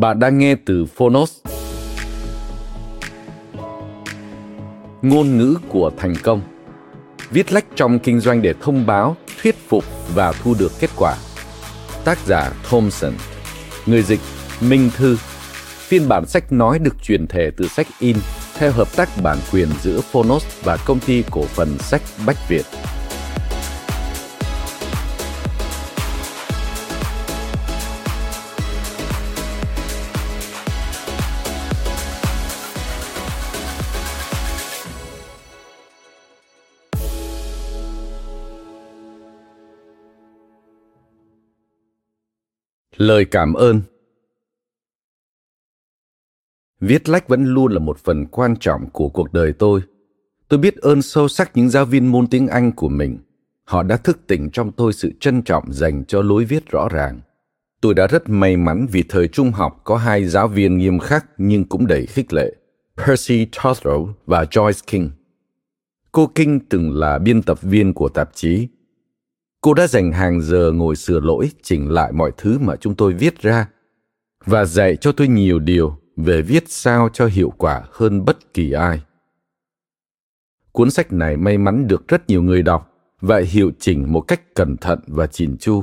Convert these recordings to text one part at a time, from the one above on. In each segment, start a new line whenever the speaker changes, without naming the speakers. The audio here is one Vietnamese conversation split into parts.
Bạn đang nghe từ Phonos. Ngôn ngữ của thành công Viết lách trong kinh doanh để thông báo, thuyết phục và thu được kết quả. Tác giả Thompson Người dịch Minh Thư Phiên bản sách nói được truyền thể từ sách in theo hợp tác bản quyền giữa Phonos và công ty cổ phần sách Bách Việt. Lời cảm ơn Viết lách vẫn luôn là một phần quan trọng của cuộc đời tôi. Tôi biết ơn sâu sắc những giáo viên môn tiếng Anh của mình. Họ đã thức tỉnh trong tôi sự trân trọng dành cho lối viết rõ ràng. Tôi đã rất may mắn vì thời trung học có hai giáo viên nghiêm khắc nhưng cũng đầy khích lệ. Percy Tothrow và Joyce King. Cô King từng là biên tập viên của tạp chí Cô đã dành hàng giờ ngồi sửa lỗi, chỉnh lại mọi thứ mà chúng tôi viết ra và dạy cho tôi nhiều điều về viết sao cho hiệu quả hơn bất kỳ ai. Cuốn sách này may mắn được rất nhiều người đọc và hiệu chỉnh một cách cẩn thận và chỉn chu.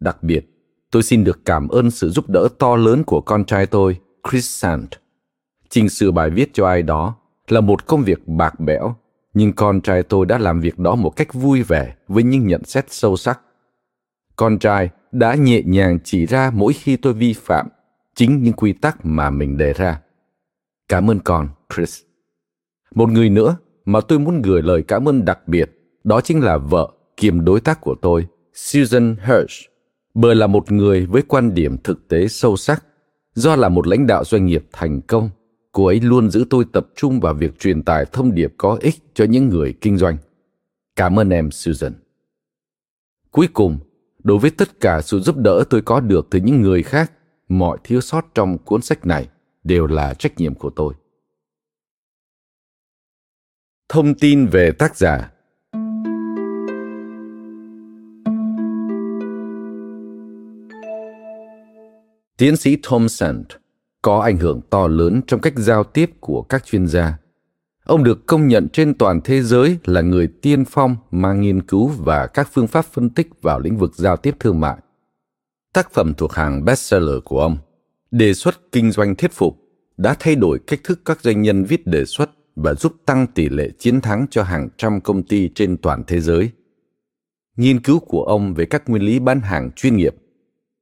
Đặc biệt, tôi xin được cảm ơn sự giúp đỡ to lớn của con trai tôi, Chris Sant. Chỉnh sửa bài viết cho ai đó là một công việc bạc bẽo nhưng con trai tôi đã làm việc đó một cách vui vẻ với những nhận xét sâu sắc. Con trai đã nhẹ nhàng chỉ ra mỗi khi tôi vi phạm chính những quy tắc mà mình đề ra. Cảm ơn con, Chris. Một người nữa mà tôi muốn gửi lời cảm ơn đặc biệt, đó chính là vợ kiêm đối tác của tôi, Susan Hirsch, bởi là một người với quan điểm thực tế sâu sắc, do là một lãnh đạo doanh nghiệp thành công cô ấy luôn giữ tôi tập trung vào việc truyền tải thông điệp có ích cho những người kinh doanh. Cảm ơn em, Susan. Cuối cùng, đối với tất cả sự giúp đỡ tôi có được từ những người khác, mọi thiếu sót trong cuốn sách này đều là trách nhiệm của tôi. Thông tin về tác giả Tiến sĩ Tom sand có ảnh hưởng to lớn trong cách giao tiếp của các chuyên gia. Ông được công nhận trên toàn thế giới là người tiên phong mang nghiên cứu và các phương pháp phân tích vào lĩnh vực giao tiếp thương mại. Tác phẩm thuộc hàng bestseller của ông, Đề xuất kinh doanh thuyết phục, đã thay đổi cách thức các doanh nhân viết đề xuất và giúp tăng tỷ lệ chiến thắng cho hàng trăm công ty trên toàn thế giới. Nghiên cứu của ông về các nguyên lý bán hàng chuyên nghiệp,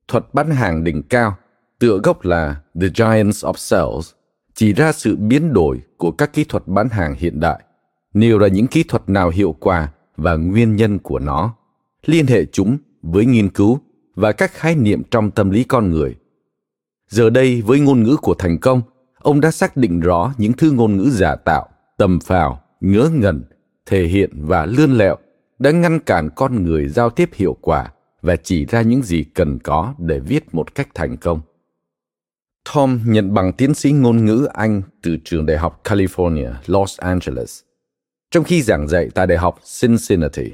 thuật bán hàng đỉnh cao tựa gốc là The Giants of Sales, chỉ ra sự biến đổi của các kỹ thuật bán hàng hiện đại, nêu ra những kỹ thuật nào hiệu quả và nguyên nhân của nó, liên hệ chúng với nghiên cứu và các khái niệm trong tâm lý con người. Giờ đây với ngôn ngữ của thành công, ông đã xác định rõ những thứ ngôn ngữ giả tạo, tầm phào, ngớ ngẩn, thể hiện và lươn lẹo đã ngăn cản con người giao tiếp hiệu quả và chỉ ra những gì cần có để viết một cách thành công. Tom nhận bằng tiến sĩ ngôn ngữ Anh từ trường đại học California, Los Angeles. Trong khi giảng dạy tại đại học Cincinnati,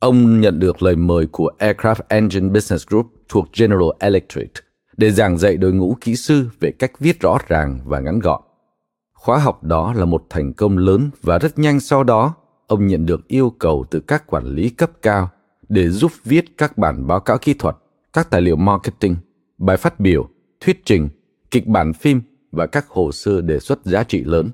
ông nhận được lời mời của Aircraft Engine Business Group thuộc General Electric để giảng dạy đội ngũ kỹ sư về cách viết rõ ràng và ngắn gọn. Khóa học đó là một thành công lớn và rất nhanh sau đó, ông nhận được yêu cầu từ các quản lý cấp cao để giúp viết các bản báo cáo kỹ thuật, các tài liệu marketing, bài phát biểu, thuyết trình, kịch bản phim và các hồ sơ đề xuất giá trị lớn.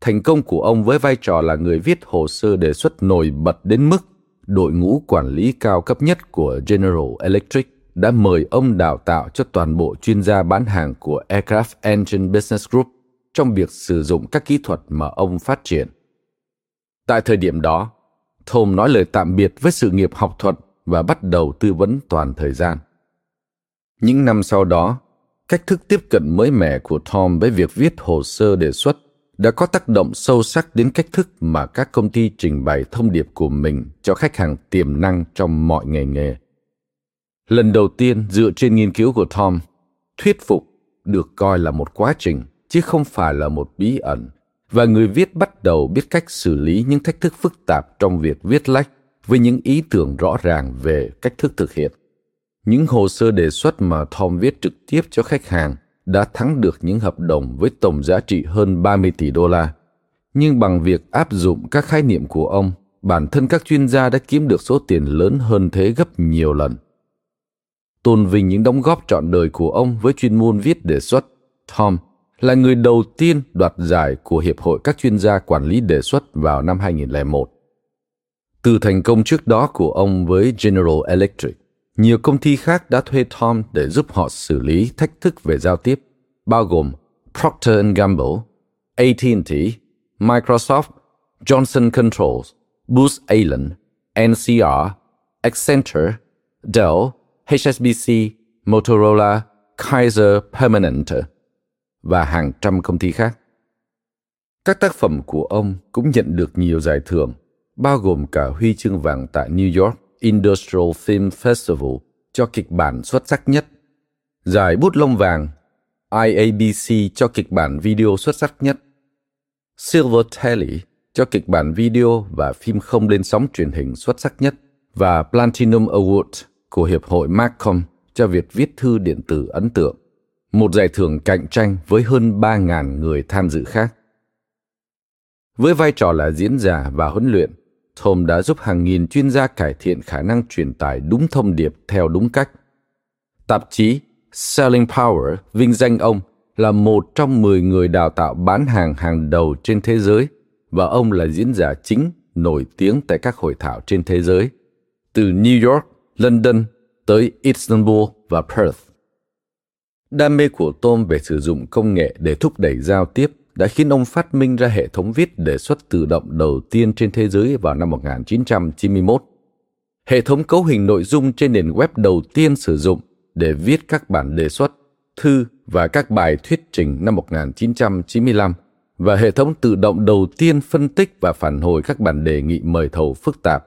Thành công của ông với vai trò là người viết hồ sơ đề xuất nổi bật đến mức đội ngũ quản lý cao cấp nhất của General Electric đã mời ông đào tạo cho toàn bộ chuyên gia bán hàng của Aircraft Engine Business Group trong việc sử dụng các kỹ thuật mà ông phát triển. Tại thời điểm đó, Tom nói lời tạm biệt với sự nghiệp học thuật và bắt đầu tư vấn toàn thời gian. Những năm sau đó, cách thức tiếp cận mới mẻ của Tom với việc viết hồ sơ đề xuất đã có tác động sâu sắc đến cách thức mà các công ty trình bày thông điệp của mình cho khách hàng tiềm năng trong mọi nghề nghề. Lần đầu tiên dựa trên nghiên cứu của Tom, thuyết phục được coi là một quá trình chứ không phải là một bí ẩn và người viết bắt đầu biết cách xử lý những thách thức phức tạp trong việc viết lách với những ý tưởng rõ ràng về cách thức thực hiện. Những hồ sơ đề xuất mà Tom viết trực tiếp cho khách hàng đã thắng được những hợp đồng với tổng giá trị hơn 30 tỷ đô la. Nhưng bằng việc áp dụng các khái niệm của ông, bản thân các chuyên gia đã kiếm được số tiền lớn hơn thế gấp nhiều lần. Tôn vinh những đóng góp trọn đời của ông với chuyên môn viết đề xuất, Tom là người đầu tiên đoạt giải của Hiệp hội các chuyên gia quản lý đề xuất vào năm 2001. Từ thành công trước đó của ông với General Electric, nhiều công ty khác đã thuê Tom để giúp họ xử lý thách thức về giao tiếp, bao gồm Procter Gamble, AT&T, Microsoft, Johnson Controls, Booz Allen, NCR, Accenture, Dell, HSBC, Motorola, Kaiser Permanente và hàng trăm công ty khác. Các tác phẩm của ông cũng nhận được nhiều giải thưởng, bao gồm cả huy chương vàng tại New York Industrial Film Festival cho kịch bản xuất sắc nhất, giải bút lông vàng IABC cho kịch bản video xuất sắc nhất, Silver Telly cho kịch bản video và phim không lên sóng truyền hình xuất sắc nhất. Và Platinum Award của Hiệp hội Macom cho việc viết thư điện tử ấn tượng. Một giải thưởng cạnh tranh với hơn 3.000 người tham dự khác. Với vai trò là diễn giả và huấn luyện, Tom đã giúp hàng nghìn chuyên gia cải thiện khả năng truyền tải đúng thông điệp theo đúng cách. Tạp chí Selling Power vinh danh ông là một trong 10 người đào tạo bán hàng hàng đầu trên thế giới và ông là diễn giả chính nổi tiếng tại các hội thảo trên thế giới, từ New York, London tới Istanbul và Perth. Đam mê của Tom về sử dụng công nghệ để thúc đẩy giao tiếp đã khiến ông phát minh ra hệ thống viết đề xuất tự động đầu tiên trên thế giới vào năm 1991. Hệ thống cấu hình nội dung trên nền web đầu tiên sử dụng để viết các bản đề xuất, thư và các bài thuyết trình năm 1995 và hệ thống tự động đầu tiên phân tích và phản hồi các bản đề nghị mời thầu phức tạp.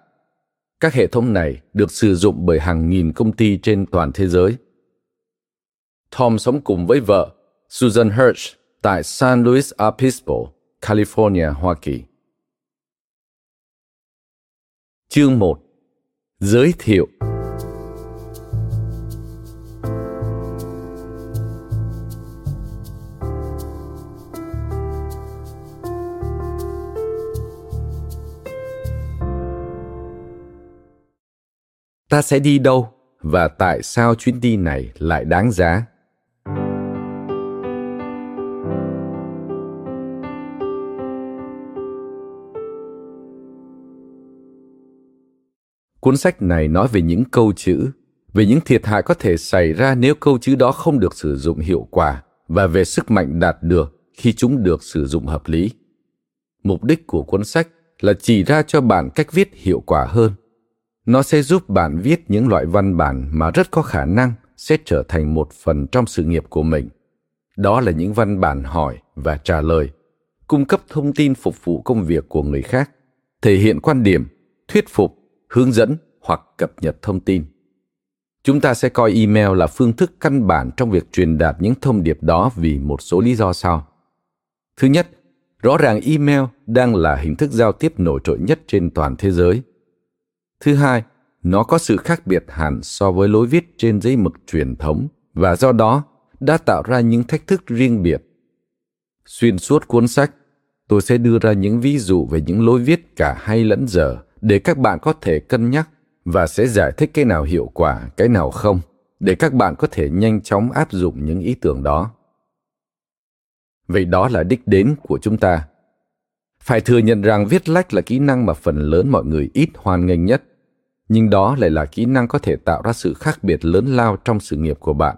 Các hệ thống này được sử dụng bởi hàng nghìn công ty trên toàn thế giới Tom sống cùng với vợ Susan Hirsch tại San Luis Obispo, California, Hoa Kỳ. Chương 1 Giới thiệu Ta sẽ đi đâu và tại sao chuyến đi này lại đáng giá? Cuốn sách này nói về những câu chữ, về những thiệt hại có thể xảy ra nếu câu chữ đó không được sử dụng hiệu quả và về sức mạnh đạt được khi chúng được sử dụng hợp lý. Mục đích của cuốn sách là chỉ ra cho bạn cách viết hiệu quả hơn. Nó sẽ giúp bạn viết những loại văn bản mà rất có khả năng sẽ trở thành một phần trong sự nghiệp của mình. Đó là những văn bản hỏi và trả lời, cung cấp thông tin phục vụ công việc của người khác, thể hiện quan điểm, thuyết phục hướng dẫn hoặc cập nhật thông tin. Chúng ta sẽ coi email là phương thức căn bản trong việc truyền đạt những thông điệp đó vì một số lý do sau. Thứ nhất, rõ ràng email đang là hình thức giao tiếp nổi trội nhất trên toàn thế giới. Thứ hai, nó có sự khác biệt hẳn so với lối viết trên giấy mực truyền thống và do đó đã tạo ra những thách thức riêng biệt. Xuyên suốt cuốn sách, tôi sẽ đưa ra những ví dụ về những lối viết cả hay lẫn dở để các bạn có thể cân nhắc và sẽ giải thích cái nào hiệu quả, cái nào không, để các bạn có thể nhanh chóng áp dụng những ý tưởng đó. Vậy đó là đích đến của chúng ta. Phải thừa nhận rằng viết lách là kỹ năng mà phần lớn mọi người ít hoan nghênh nhất, nhưng đó lại là kỹ năng có thể tạo ra sự khác biệt lớn lao trong sự nghiệp của bạn.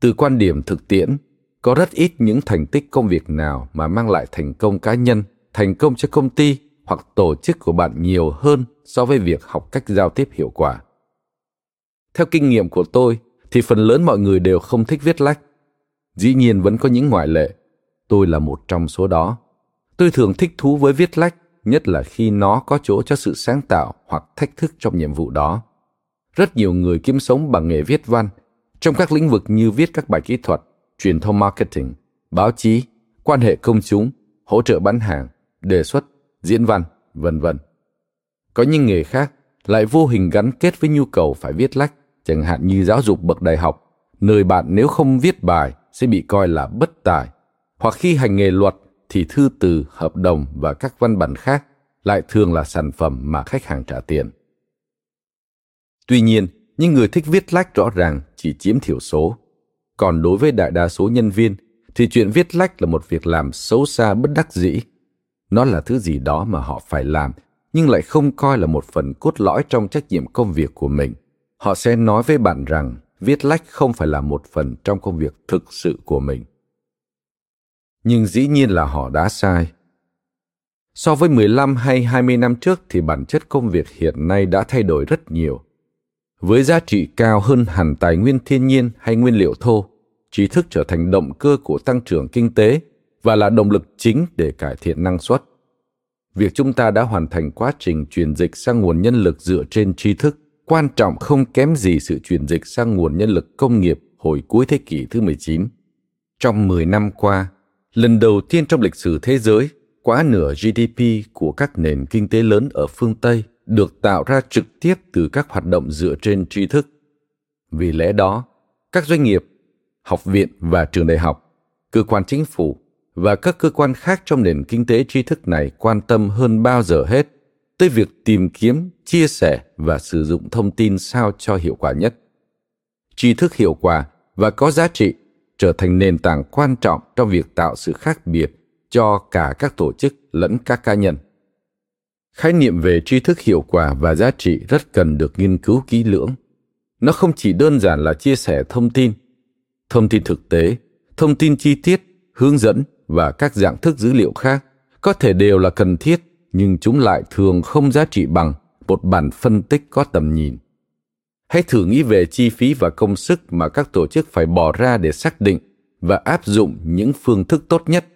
Từ quan điểm thực tiễn, có rất ít những thành tích công việc nào mà mang lại thành công cá nhân, thành công cho công ty hoặc tổ chức của bạn nhiều hơn so với việc học cách giao tiếp hiệu quả. Theo kinh nghiệm của tôi, thì phần lớn mọi người đều không thích viết lách. Dĩ nhiên vẫn có những ngoại lệ. Tôi là một trong số đó. Tôi thường thích thú với viết lách, nhất là khi nó có chỗ cho sự sáng tạo hoặc thách thức trong nhiệm vụ đó. Rất nhiều người kiếm sống bằng nghề viết văn trong các lĩnh vực như viết các bài kỹ thuật, truyền thông marketing, báo chí, quan hệ công chúng, hỗ trợ bán hàng, đề xuất, diễn văn, vân vân. Có những nghề khác lại vô hình gắn kết với nhu cầu phải viết lách, chẳng hạn như giáo dục bậc đại học, nơi bạn nếu không viết bài sẽ bị coi là bất tài, hoặc khi hành nghề luật thì thư từ, hợp đồng và các văn bản khác lại thường là sản phẩm mà khách hàng trả tiền. Tuy nhiên, những người thích viết lách rõ ràng chỉ chiếm thiểu số. Còn đối với đại đa số nhân viên thì chuyện viết lách là một việc làm xấu xa bất đắc dĩ. Nó là thứ gì đó mà họ phải làm nhưng lại không coi là một phần cốt lõi trong trách nhiệm công việc của mình. Họ sẽ nói với bạn rằng viết lách không phải là một phần trong công việc thực sự của mình. Nhưng dĩ nhiên là họ đã sai. So với 15 hay 20 năm trước thì bản chất công việc hiện nay đã thay đổi rất nhiều. Với giá trị cao hơn hẳn tài nguyên thiên nhiên hay nguyên liệu thô, trí thức trở thành động cơ của tăng trưởng kinh tế và là động lực chính để cải thiện năng suất. Việc chúng ta đã hoàn thành quá trình chuyển dịch sang nguồn nhân lực dựa trên tri thức quan trọng không kém gì sự chuyển dịch sang nguồn nhân lực công nghiệp hồi cuối thế kỷ thứ 19. Trong 10 năm qua, lần đầu tiên trong lịch sử thế giới, quá nửa GDP của các nền kinh tế lớn ở phương Tây được tạo ra trực tiếp từ các hoạt động dựa trên tri thức. Vì lẽ đó, các doanh nghiệp, học viện và trường đại học, cơ quan chính phủ và các cơ quan khác trong nền kinh tế tri thức này quan tâm hơn bao giờ hết tới việc tìm kiếm, chia sẻ và sử dụng thông tin sao cho hiệu quả nhất. Tri thức hiệu quả và có giá trị trở thành nền tảng quan trọng trong việc tạo sự khác biệt cho cả các tổ chức lẫn các cá nhân. Khái niệm về tri thức hiệu quả và giá trị rất cần được nghiên cứu kỹ lưỡng. Nó không chỉ đơn giản là chia sẻ thông tin, thông tin thực tế, thông tin chi tiết, hướng dẫn và các dạng thức dữ liệu khác có thể đều là cần thiết, nhưng chúng lại thường không giá trị bằng, một bản phân tích có tầm nhìn. Hãy thử nghĩ về chi phí và công sức mà các tổ chức phải bỏ ra để xác định và áp dụng những phương thức tốt nhất.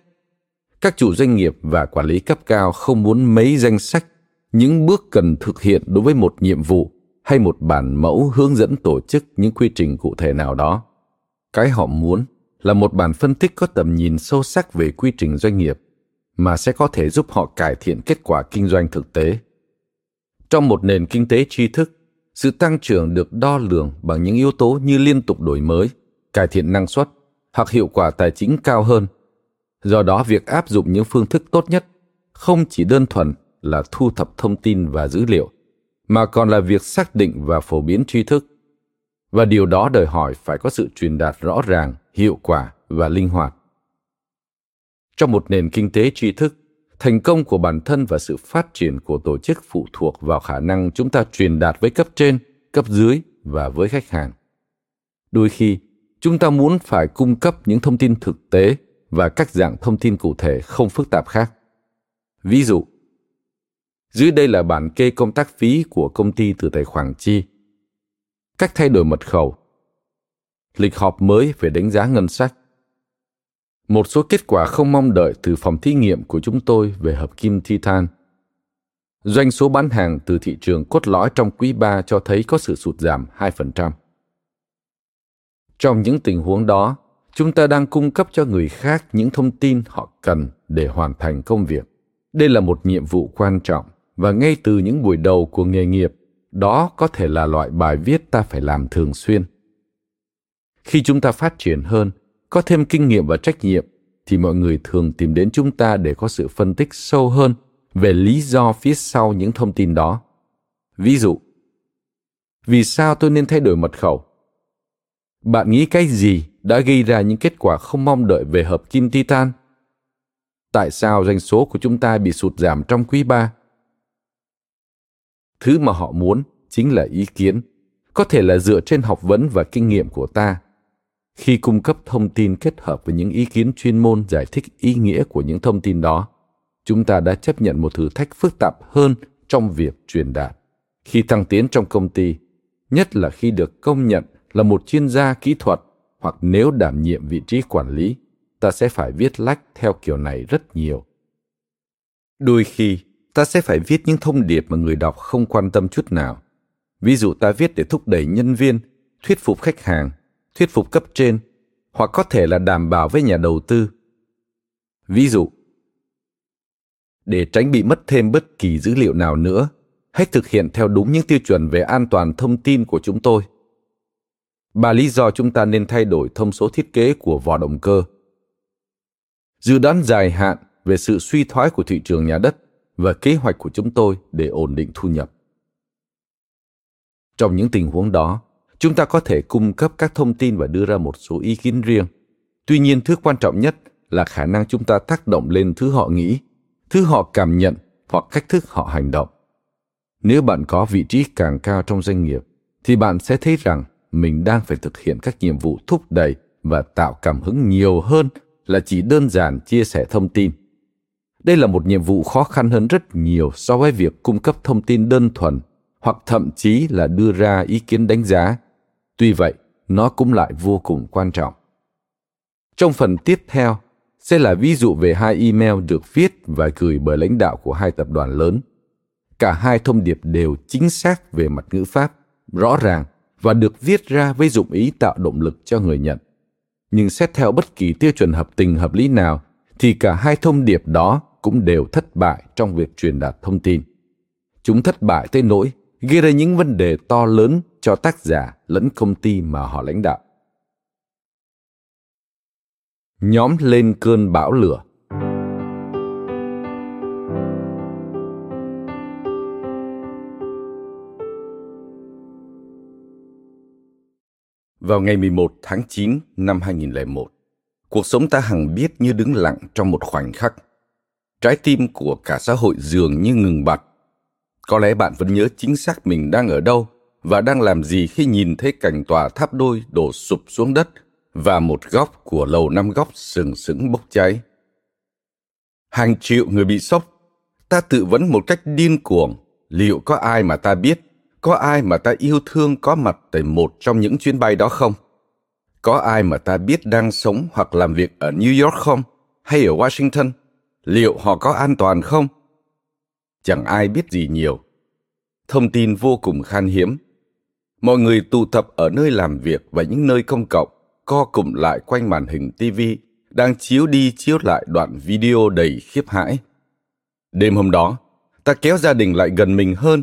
Các chủ doanh nghiệp và quản lý cấp cao không muốn mấy danh sách, những bước cần thực hiện đối với một nhiệm vụ hay một bản mẫu hướng dẫn tổ chức những quy trình cụ thể nào đó. Cái họ muốn là một bản phân tích có tầm nhìn sâu sắc về quy trình doanh nghiệp mà sẽ có thể giúp họ cải thiện kết quả kinh doanh thực tế. Trong một nền kinh tế tri thức, sự tăng trưởng được đo lường bằng những yếu tố như liên tục đổi mới, cải thiện năng suất hoặc hiệu quả tài chính cao hơn. Do đó việc áp dụng những phương thức tốt nhất không chỉ đơn thuần là thu thập thông tin và dữ liệu, mà còn là việc xác định và phổ biến tri thức. Và điều đó đòi hỏi phải có sự truyền đạt rõ ràng, hiệu quả và linh hoạt. Trong một nền kinh tế tri thức, thành công của bản thân và sự phát triển của tổ chức phụ thuộc vào khả năng chúng ta truyền đạt với cấp trên, cấp dưới và với khách hàng. Đôi khi, chúng ta muốn phải cung cấp những thông tin thực tế và các dạng thông tin cụ thể không phức tạp khác. Ví dụ, dưới đây là bản kê công tác phí của công ty từ tài khoản chi. Cách thay đổi mật khẩu. Lịch họp mới về đánh giá ngân sách một số kết quả không mong đợi từ phòng thí nghiệm của chúng tôi về hợp kim titan. Doanh số bán hàng từ thị trường cốt lõi trong quý 3 cho thấy có sự sụt giảm 2%. Trong những tình huống đó, chúng ta đang cung cấp cho người khác những thông tin họ cần để hoàn thành công việc. Đây là một nhiệm vụ quan trọng và ngay từ những buổi đầu của nghề nghiệp, đó có thể là loại bài viết ta phải làm thường xuyên. Khi chúng ta phát triển hơn, có thêm kinh nghiệm và trách nhiệm thì mọi người thường tìm đến chúng ta để có sự phân tích sâu hơn về lý do phía sau những thông tin đó. Ví dụ, vì sao tôi nên thay đổi mật khẩu? Bạn nghĩ cái gì đã gây ra những kết quả không mong đợi về hợp kim titan? Tại sao doanh số của chúng ta bị sụt giảm trong quý 3? Thứ mà họ muốn chính là ý kiến, có thể là dựa trên học vấn và kinh nghiệm của ta. Khi cung cấp thông tin kết hợp với những ý kiến chuyên môn giải thích ý nghĩa của những thông tin đó, chúng ta đã chấp nhận một thử thách phức tạp hơn trong việc truyền đạt. Khi thăng tiến trong công ty, nhất là khi được công nhận là một chuyên gia kỹ thuật hoặc nếu đảm nhiệm vị trí quản lý, ta sẽ phải viết lách theo kiểu này rất nhiều. Đôi khi, ta sẽ phải viết những thông điệp mà người đọc không quan tâm chút nào. Ví dụ ta viết để thúc đẩy nhân viên, thuyết phục khách hàng, thuyết phục cấp trên, hoặc có thể là đảm bảo với nhà đầu tư. Ví dụ, để tránh bị mất thêm bất kỳ dữ liệu nào nữa, hãy thực hiện theo đúng những tiêu chuẩn về an toàn thông tin của chúng tôi. Ba lý do chúng ta nên thay đổi thông số thiết kế của vỏ động cơ. Dự đoán dài hạn về sự suy thoái của thị trường nhà đất và kế hoạch của chúng tôi để ổn định thu nhập. Trong những tình huống đó, chúng ta có thể cung cấp các thông tin và đưa ra một số ý kiến riêng. Tuy nhiên, thứ quan trọng nhất là khả năng chúng ta tác động lên thứ họ nghĩ, thứ họ cảm nhận hoặc cách thức họ hành động. Nếu bạn có vị trí càng cao trong doanh nghiệp, thì bạn sẽ thấy rằng mình đang phải thực hiện các nhiệm vụ thúc đẩy và tạo cảm hứng nhiều hơn là chỉ đơn giản chia sẻ thông tin. Đây là một nhiệm vụ khó khăn hơn rất nhiều so với việc cung cấp thông tin đơn thuần hoặc thậm chí là đưa ra ý kiến đánh giá. Tuy vậy, nó cũng lại vô cùng quan trọng. Trong phần tiếp theo sẽ là ví dụ về hai email được viết và gửi bởi lãnh đạo của hai tập đoàn lớn. Cả hai thông điệp đều chính xác về mặt ngữ pháp, rõ ràng và được viết ra với dụng ý tạo động lực cho người nhận. Nhưng xét theo bất kỳ tiêu chuẩn hợp tình hợp lý nào, thì cả hai thông điệp đó cũng đều thất bại trong việc truyền đạt thông tin. Chúng thất bại tới nỗi gây ra những vấn đề to lớn cho tác giả lẫn công ty mà họ lãnh đạo. Nhóm lên cơn bão lửa Vào ngày 11 tháng 9 năm 2001, cuộc sống ta hằng biết như đứng lặng trong một khoảnh khắc. Trái tim của cả xã hội dường như ngừng bặt. Có lẽ bạn vẫn nhớ chính xác mình đang ở đâu và đang làm gì khi nhìn thấy cảnh tòa tháp đôi đổ sụp xuống đất và một góc của lầu năm góc sừng sững bốc cháy. Hàng triệu người bị sốc. Ta tự vấn một cách điên cuồng, liệu có ai mà ta biết, có ai mà ta yêu thương có mặt tại một trong những chuyến bay đó không có ai mà ta biết đang sống hoặc làm việc ở new york không hay ở washington liệu họ có an toàn không? Chẳng ai biết gì nhiều. Thông tin vô cùng khan hiếm. Mọi người tụ tập ở nơi làm việc và những nơi công cộng, co cụm lại quanh màn hình tv đang chiếu đi chiếu lại đoạn video đầy khiếp hãi. Đêm hôm đó, ta kéo gia đình lại gần mình hơn.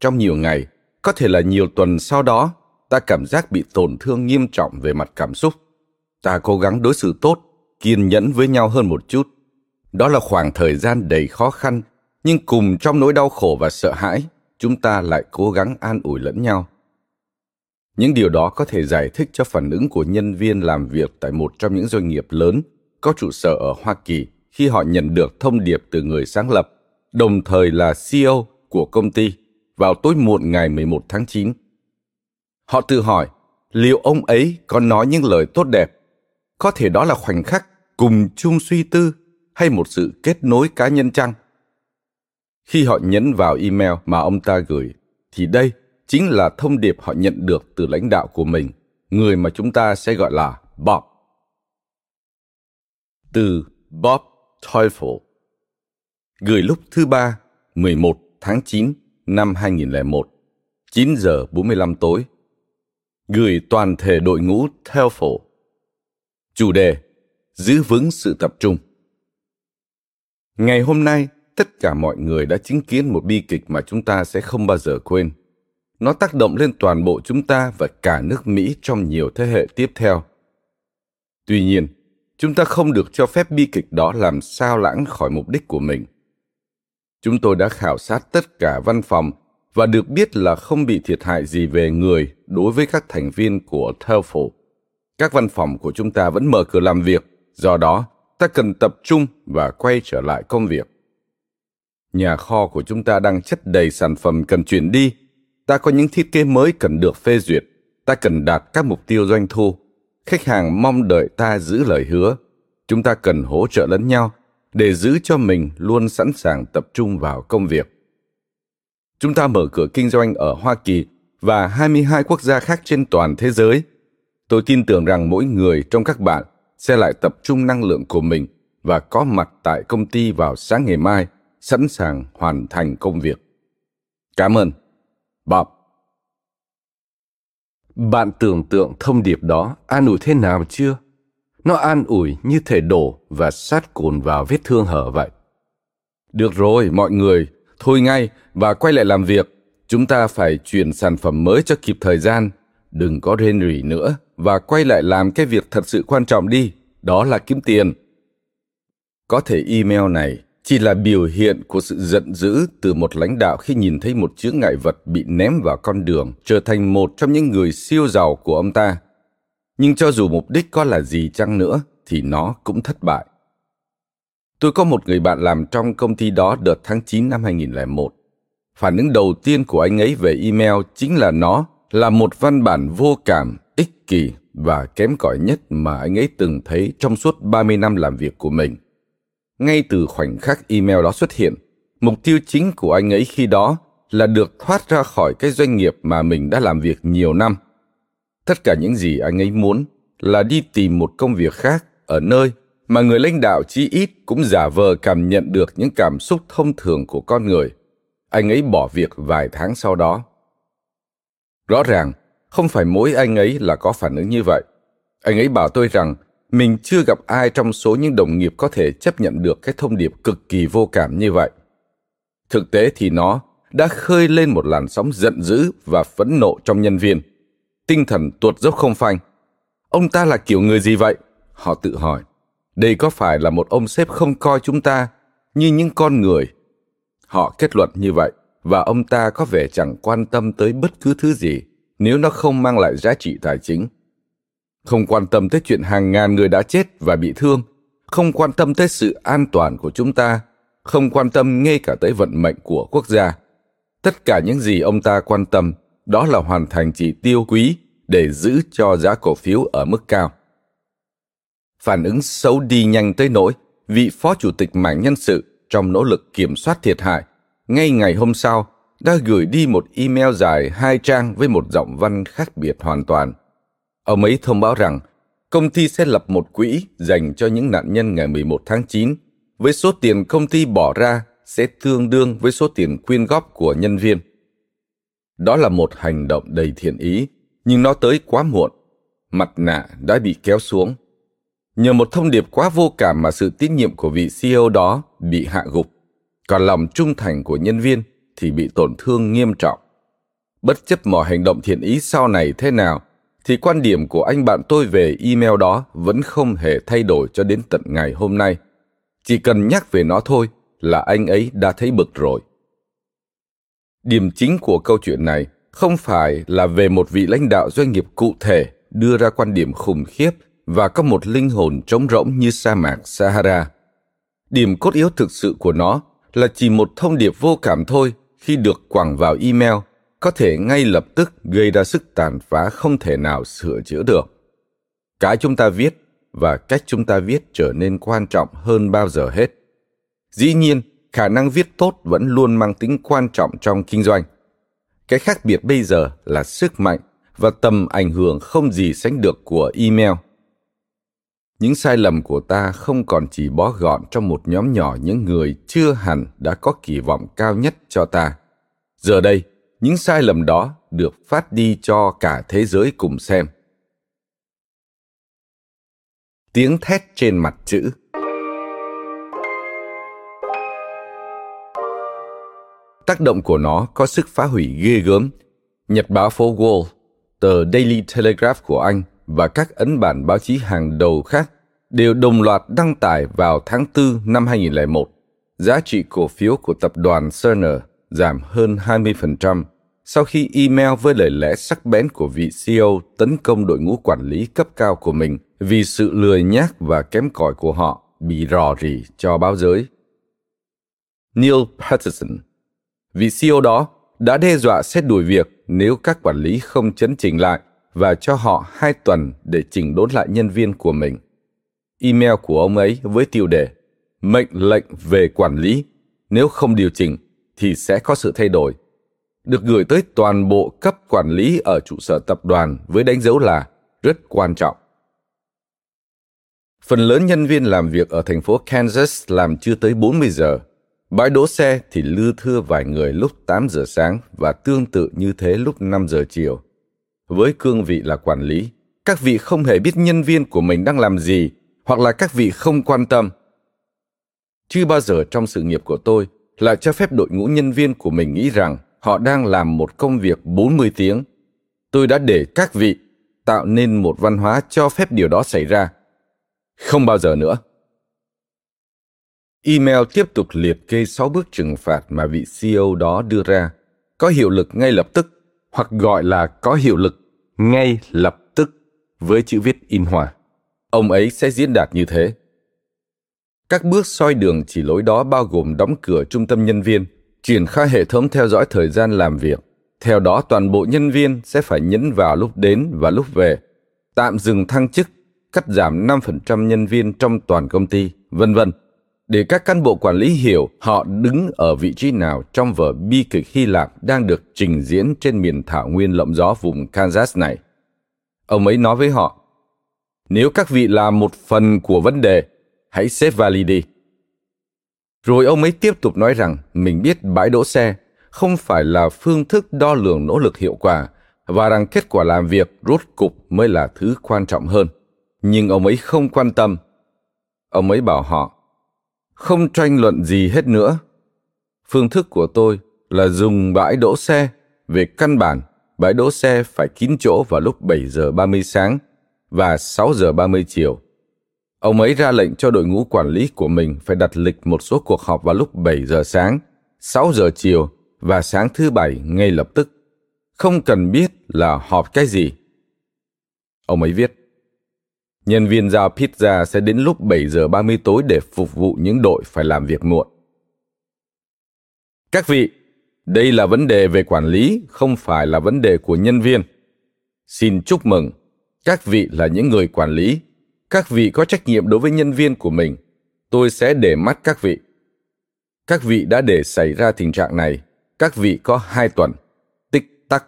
Trong nhiều ngày, có thể là nhiều tuần sau đó, ta cảm giác bị tổn thương nghiêm trọng về mặt cảm xúc. Ta cố gắng đối xử tốt, kiên nhẫn với nhau hơn một chút đó là khoảng thời gian đầy khó khăn nhưng cùng trong nỗi đau khổ và sợ hãi chúng ta lại cố gắng an ủi lẫn nhau những điều đó có thể giải thích cho phản ứng của nhân viên làm việc tại một trong những doanh nghiệp lớn có trụ sở ở Hoa Kỳ khi họ nhận được thông điệp từ người sáng lập, đồng thời là CEO của công ty vào tối muộn ngày 11 tháng 9. Họ tự hỏi, liệu ông ấy có nói những lời tốt đẹp? Có thể đó là khoảnh khắc cùng chung suy tư hay một sự kết nối cá nhân chăng? Khi họ nhấn vào email mà ông ta gửi, thì đây chính là thông điệp họ nhận được từ lãnh đạo của mình, người mà chúng ta sẽ gọi là Bob. Từ Bob Teufel Gửi lúc thứ ba, 11 tháng 9 năm 2001, 9 giờ 45 tối. Gửi toàn thể đội ngũ TELFL. Chủ đề Giữ vững sự tập trung. Ngày hôm nay, tất cả mọi người đã chứng kiến một bi kịch mà chúng ta sẽ không bao giờ quên. Nó tác động lên toàn bộ chúng ta và cả nước Mỹ trong nhiều thế hệ tiếp theo. Tuy nhiên, Chúng ta không được cho phép bi kịch đó làm sao lãng khỏi mục đích của mình. Chúng tôi đã khảo sát tất cả văn phòng và được biết là không bị thiệt hại gì về người đối với các thành viên của TELFO. Các văn phòng của chúng ta vẫn mở cửa làm việc, do đó ta cần tập trung và quay trở lại công việc. Nhà kho của chúng ta đang chất đầy sản phẩm cần chuyển đi. Ta có những thiết kế mới cần được phê duyệt. Ta cần đạt các mục tiêu doanh thu. Khách hàng mong đợi ta giữ lời hứa. Chúng ta cần hỗ trợ lẫn nhau để giữ cho mình luôn sẵn sàng tập trung vào công việc. Chúng ta mở cửa kinh doanh ở Hoa Kỳ và 22 quốc gia khác trên toàn thế giới. Tôi tin tưởng rằng mỗi người trong các bạn sẽ lại tập trung năng lượng của mình và có mặt tại công ty vào sáng ngày mai, sẵn sàng hoàn thành công việc. Cảm ơn. Bob.
Bạn tưởng tượng thông điệp đó an ủi thế nào chưa? Nó an ủi như thể đổ và sát cồn vào vết thương hở vậy.
Được rồi, mọi người, thôi ngay và quay lại làm việc. Chúng ta phải chuyển sản phẩm mới cho kịp thời gian. Đừng có rên rỉ nữa và quay lại làm cái việc thật sự quan trọng đi, đó là kiếm tiền. Có thể email này chỉ là biểu hiện của sự giận dữ từ một lãnh đạo khi nhìn thấy một chướng ngại vật bị ném vào con đường trở thành một trong những người siêu giàu của ông ta nhưng cho dù mục đích có là gì chăng nữa thì nó cũng thất bại. Tôi có một người bạn làm trong công ty đó đợt tháng 9 năm 2001. Phản ứng đầu tiên của anh ấy về email chính là nó là một văn bản vô cảm, ích kỷ và kém cỏi nhất mà anh ấy từng thấy trong suốt 30 năm làm việc của mình. Ngay từ khoảnh khắc email đó xuất hiện, mục tiêu chính của anh ấy khi đó là được thoát ra khỏi cái doanh nghiệp mà mình đã làm việc nhiều năm – Tất cả những gì anh ấy muốn là đi tìm một công việc khác ở nơi mà người lãnh đạo chí ít cũng giả vờ cảm nhận được những cảm xúc thông thường của con người. Anh ấy bỏ việc vài tháng sau đó. Rõ ràng, không phải mỗi anh ấy là có phản ứng như vậy. Anh ấy bảo tôi rằng mình chưa gặp ai trong số những đồng nghiệp có thể chấp nhận được cái thông điệp cực kỳ vô cảm như vậy. Thực tế thì nó đã khơi lên một làn sóng giận dữ và phẫn nộ trong nhân viên tinh thần tuột dốc không phanh. Ông ta là kiểu người gì vậy? Họ tự hỏi. Đây có phải là một ông sếp không coi chúng ta như những con người? Họ kết luận như vậy, và ông ta có vẻ chẳng quan tâm tới bất cứ thứ gì nếu nó không mang lại giá trị tài chính. Không quan tâm tới chuyện hàng ngàn người đã chết và bị thương, không quan tâm tới sự an toàn của chúng ta, không quan tâm ngay cả tới vận mệnh của quốc gia. Tất cả những gì ông ta quan tâm đó là hoàn thành chỉ tiêu quý để giữ cho giá cổ phiếu ở mức cao. Phản ứng xấu đi nhanh tới nỗi vị phó chủ tịch mảng nhân sự trong nỗ lực kiểm soát thiệt hại, ngay ngày hôm sau đã gửi đi một email dài hai trang với một giọng văn khác biệt hoàn toàn. Ông ấy thông báo rằng công ty sẽ lập một quỹ dành cho những nạn nhân ngày 11 tháng 9 với số tiền công ty bỏ ra sẽ tương đương với số tiền quyên góp của nhân viên. Đó là một hành động đầy thiện ý, nhưng nó tới quá muộn. Mặt nạ đã bị kéo xuống. Nhờ một thông điệp quá vô cảm mà sự tín nhiệm của vị CEO đó bị hạ gục. Còn lòng trung thành của nhân viên thì bị tổn thương nghiêm trọng. Bất chấp mọi hành động thiện ý sau này thế nào, thì quan điểm của anh bạn tôi về email đó vẫn không hề thay đổi cho đến tận ngày hôm nay. Chỉ cần nhắc về nó thôi là anh ấy đã thấy bực rồi. Điểm chính của câu chuyện này không phải là về một vị lãnh đạo doanh nghiệp cụ thể đưa ra quan điểm khủng khiếp và có một linh hồn trống rỗng như sa mạc Sahara. Điểm cốt yếu thực sự của nó là chỉ một thông điệp vô cảm thôi khi được quẳng vào email có thể ngay lập tức gây ra sức tàn phá không thể nào sửa chữa được. Cái chúng ta viết và cách chúng ta viết trở nên quan trọng hơn bao giờ hết. Dĩ nhiên, khả năng viết tốt vẫn luôn mang tính quan trọng trong kinh doanh. Cái khác biệt bây giờ là sức mạnh và tầm ảnh hưởng không gì sánh được của email. Những sai lầm của ta không còn chỉ bó gọn trong một nhóm nhỏ những người chưa hẳn đã có kỳ vọng cao nhất cho ta. Giờ đây, những sai lầm đó được phát đi cho cả thế giới cùng xem. Tiếng thét trên mặt chữ Tác động của nó có sức phá hủy ghê gớm. Nhật báo phố Wall, tờ Daily Telegraph của Anh và các ấn bản báo chí hàng đầu khác đều đồng loạt đăng tải vào tháng 4 năm 2001. Giá trị cổ phiếu của tập đoàn Cerner giảm hơn 20% sau khi email với lời lẽ sắc bén của vị CEO tấn công đội ngũ quản lý cấp cao của mình vì sự lười nhác và kém cỏi của họ bị rò rỉ cho báo giới. Neil Patterson, vị CEO đó, đã đe dọa sẽ đuổi việc nếu các quản lý không chấn chỉnh lại và cho họ hai tuần để chỉnh đốn lại nhân viên của mình. Email của ông ấy với tiêu đề Mệnh lệnh về quản lý, nếu không điều chỉnh thì sẽ có sự thay đổi. Được gửi tới toàn bộ cấp quản lý ở trụ sở tập đoàn với đánh dấu là rất quan trọng. Phần lớn nhân viên làm việc ở thành phố Kansas làm chưa tới 40 giờ. Bãi đỗ xe thì lưa thưa vài người lúc 8 giờ sáng và tương tự như thế lúc 5 giờ chiều. Với cương vị là quản lý, các vị không hề biết nhân viên của mình đang làm gì hoặc là các vị không quan tâm. Chưa bao giờ trong sự nghiệp của tôi lại cho phép đội ngũ nhân viên của mình nghĩ rằng họ đang làm một công việc 40 tiếng. Tôi đã để các vị tạo nên một văn hóa cho phép điều đó xảy ra. Không bao giờ nữa. Email tiếp tục liệt kê 6 bước trừng phạt mà vị CEO đó đưa ra, có hiệu lực ngay lập tức, hoặc gọi là có hiệu lực ngay lập tức với chữ viết in hoa. Ông ấy sẽ diễn đạt như thế. Các bước soi đường chỉ lối đó bao gồm đóng cửa trung tâm nhân viên, triển khai hệ thống theo dõi thời gian làm việc. Theo đó toàn bộ nhân viên sẽ phải nhấn vào lúc đến và lúc về, tạm dừng thăng chức, cắt giảm 5% nhân viên trong toàn công ty, vân vân để các cán bộ quản lý hiểu họ đứng ở vị trí nào trong vở bi kịch Hy Lạp đang được trình diễn trên miền thảo nguyên lộng gió vùng Kansas này. Ông ấy nói với họ, nếu các vị là một phần của vấn đề, hãy xếp vali đi. Rồi ông ấy tiếp tục nói rằng mình biết bãi đỗ xe không phải là phương thức đo lường nỗ lực hiệu quả và rằng kết quả làm việc rốt cục mới là thứ quan trọng hơn. Nhưng ông ấy không quan tâm. Ông ấy bảo họ, không tranh luận gì hết nữa. Phương thức của tôi là dùng bãi đỗ xe. Về căn bản, bãi đỗ xe phải kín chỗ vào lúc 7 giờ 30 sáng và 6 giờ 30 chiều. Ông ấy ra lệnh cho đội ngũ quản lý của mình phải đặt lịch một số cuộc họp vào lúc 7 giờ sáng, 6 giờ chiều và sáng thứ bảy ngay lập tức. Không cần biết là họp cái gì. Ông ấy viết, Nhân viên giao pizza sẽ đến lúc 7 giờ 30 tối để phục vụ những đội phải làm việc muộn. Các vị, đây là vấn đề về quản lý, không phải là vấn đề của nhân viên. Xin chúc mừng, các vị là những người quản lý. Các vị có trách nhiệm đối với nhân viên của mình. Tôi sẽ để mắt các vị. Các vị đã để xảy ra tình trạng này. Các vị có hai tuần. Tích tắc.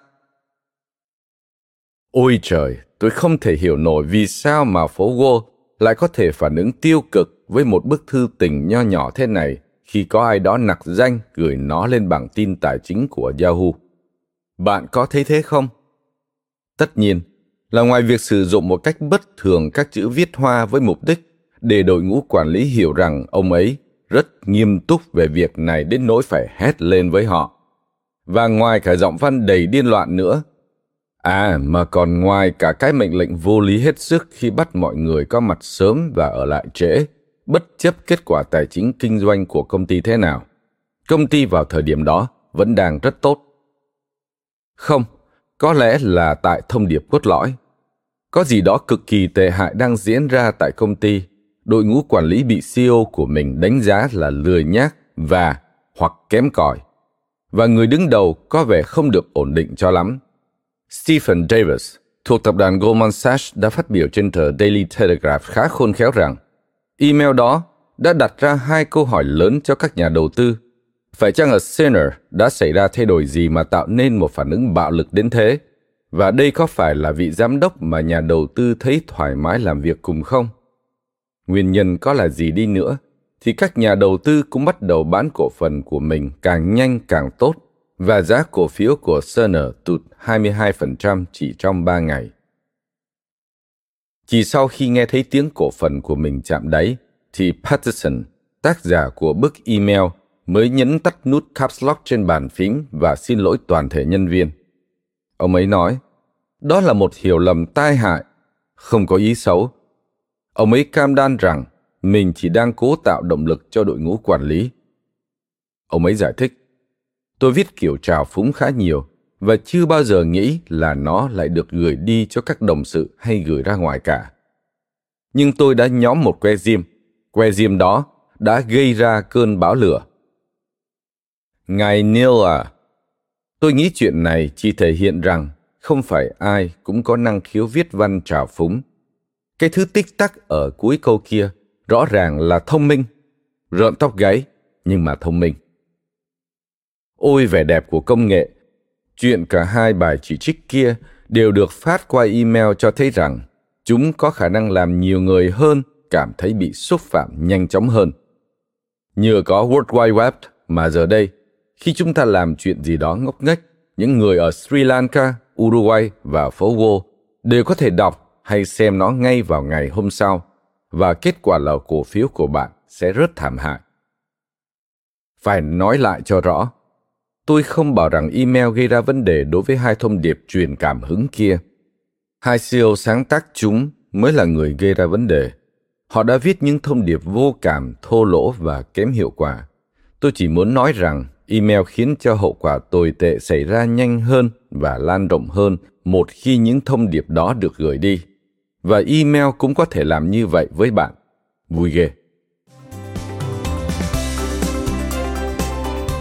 Ôi trời, tôi không thể hiểu nổi vì sao mà phố Wall lại có thể phản ứng tiêu cực với một bức thư tình nho nhỏ thế này khi có ai đó nặc danh gửi nó lên bảng tin tài chính của Yahoo. Bạn có thấy thế không? Tất nhiên, là ngoài việc sử dụng một cách bất thường các chữ viết hoa với mục đích để đội ngũ quản lý hiểu rằng ông ấy rất nghiêm túc về việc này đến nỗi phải hét lên với họ. Và ngoài cả giọng văn đầy điên loạn nữa, À, mà còn ngoài cả cái mệnh lệnh vô lý hết sức khi bắt mọi người có mặt sớm và ở lại trễ, bất chấp kết quả tài chính kinh doanh của công ty thế nào. Công ty vào thời điểm đó vẫn đang rất tốt. Không, có lẽ là tại thông điệp cốt lõi. Có gì đó cực kỳ tệ hại đang diễn ra tại công ty. Đội ngũ quản lý bị CEO của mình đánh giá là lười nhác và hoặc kém cỏi. Và người đứng đầu có vẻ không được ổn định cho lắm Stephen Davis thuộc tập đoàn Goldman Sachs đã phát biểu trên tờ Daily Telegraph khá khôn khéo rằng email đó đã đặt ra hai câu hỏi lớn cho các nhà đầu tư. Phải chăng ở Sinner đã xảy ra thay đổi gì mà tạo nên một phản ứng bạo lực đến thế? Và đây có phải là vị giám đốc mà nhà đầu tư thấy thoải mái làm việc cùng không? Nguyên nhân có là gì đi nữa, thì các nhà đầu tư cũng bắt đầu bán cổ phần của mình càng nhanh càng tốt và giá cổ phiếu của Cerner tụt 22% chỉ trong 3 ngày. Chỉ sau khi nghe thấy tiếng cổ phần của mình chạm đáy, thì Patterson, tác giả của bức email, mới nhấn tắt nút caps lock trên bàn phím và xin lỗi toàn thể nhân viên. Ông ấy nói, đó là một hiểu lầm tai hại, không có ý xấu. Ông ấy cam đoan rằng mình chỉ đang cố tạo động lực cho đội ngũ quản lý. Ông ấy giải thích, tôi viết kiểu trào phúng khá nhiều và chưa bao giờ nghĩ là nó lại được gửi đi cho các đồng sự hay gửi ra ngoài cả. Nhưng tôi đã nhóm một que diêm, que diêm đó đã gây ra cơn bão lửa. Ngài Neil à, tôi nghĩ chuyện này chỉ thể hiện rằng không phải ai cũng có năng khiếu viết văn trào phúng. Cái thứ tích tắc ở cuối câu kia rõ ràng là thông minh, rợn tóc gáy nhưng mà thông minh. Ôi vẻ đẹp của công nghệ, chuyện cả hai bài chỉ trích kia đều được phát qua email cho thấy rằng chúng có khả năng làm nhiều người hơn cảm thấy bị xúc phạm nhanh chóng hơn. Nhờ có World Wide Web mà giờ đây, khi chúng ta làm chuyện gì đó ngốc nghếch, những người ở Sri Lanka, Uruguay và phố Wall đều có thể đọc hay xem nó ngay vào ngày hôm sau và kết quả là cổ phiếu của bạn sẽ rất thảm hại. Phải nói lại cho rõ, tôi không bảo rằng email gây ra vấn đề đối với hai thông điệp truyền cảm hứng kia. Hai CEO sáng tác chúng mới là người gây ra vấn đề. Họ đã viết những thông điệp vô cảm, thô lỗ và kém hiệu quả. Tôi chỉ muốn nói rằng email khiến cho hậu quả tồi tệ xảy ra nhanh hơn và lan rộng hơn một khi những thông điệp đó được gửi đi. Và email cũng có thể làm như vậy với bạn. Vui ghê.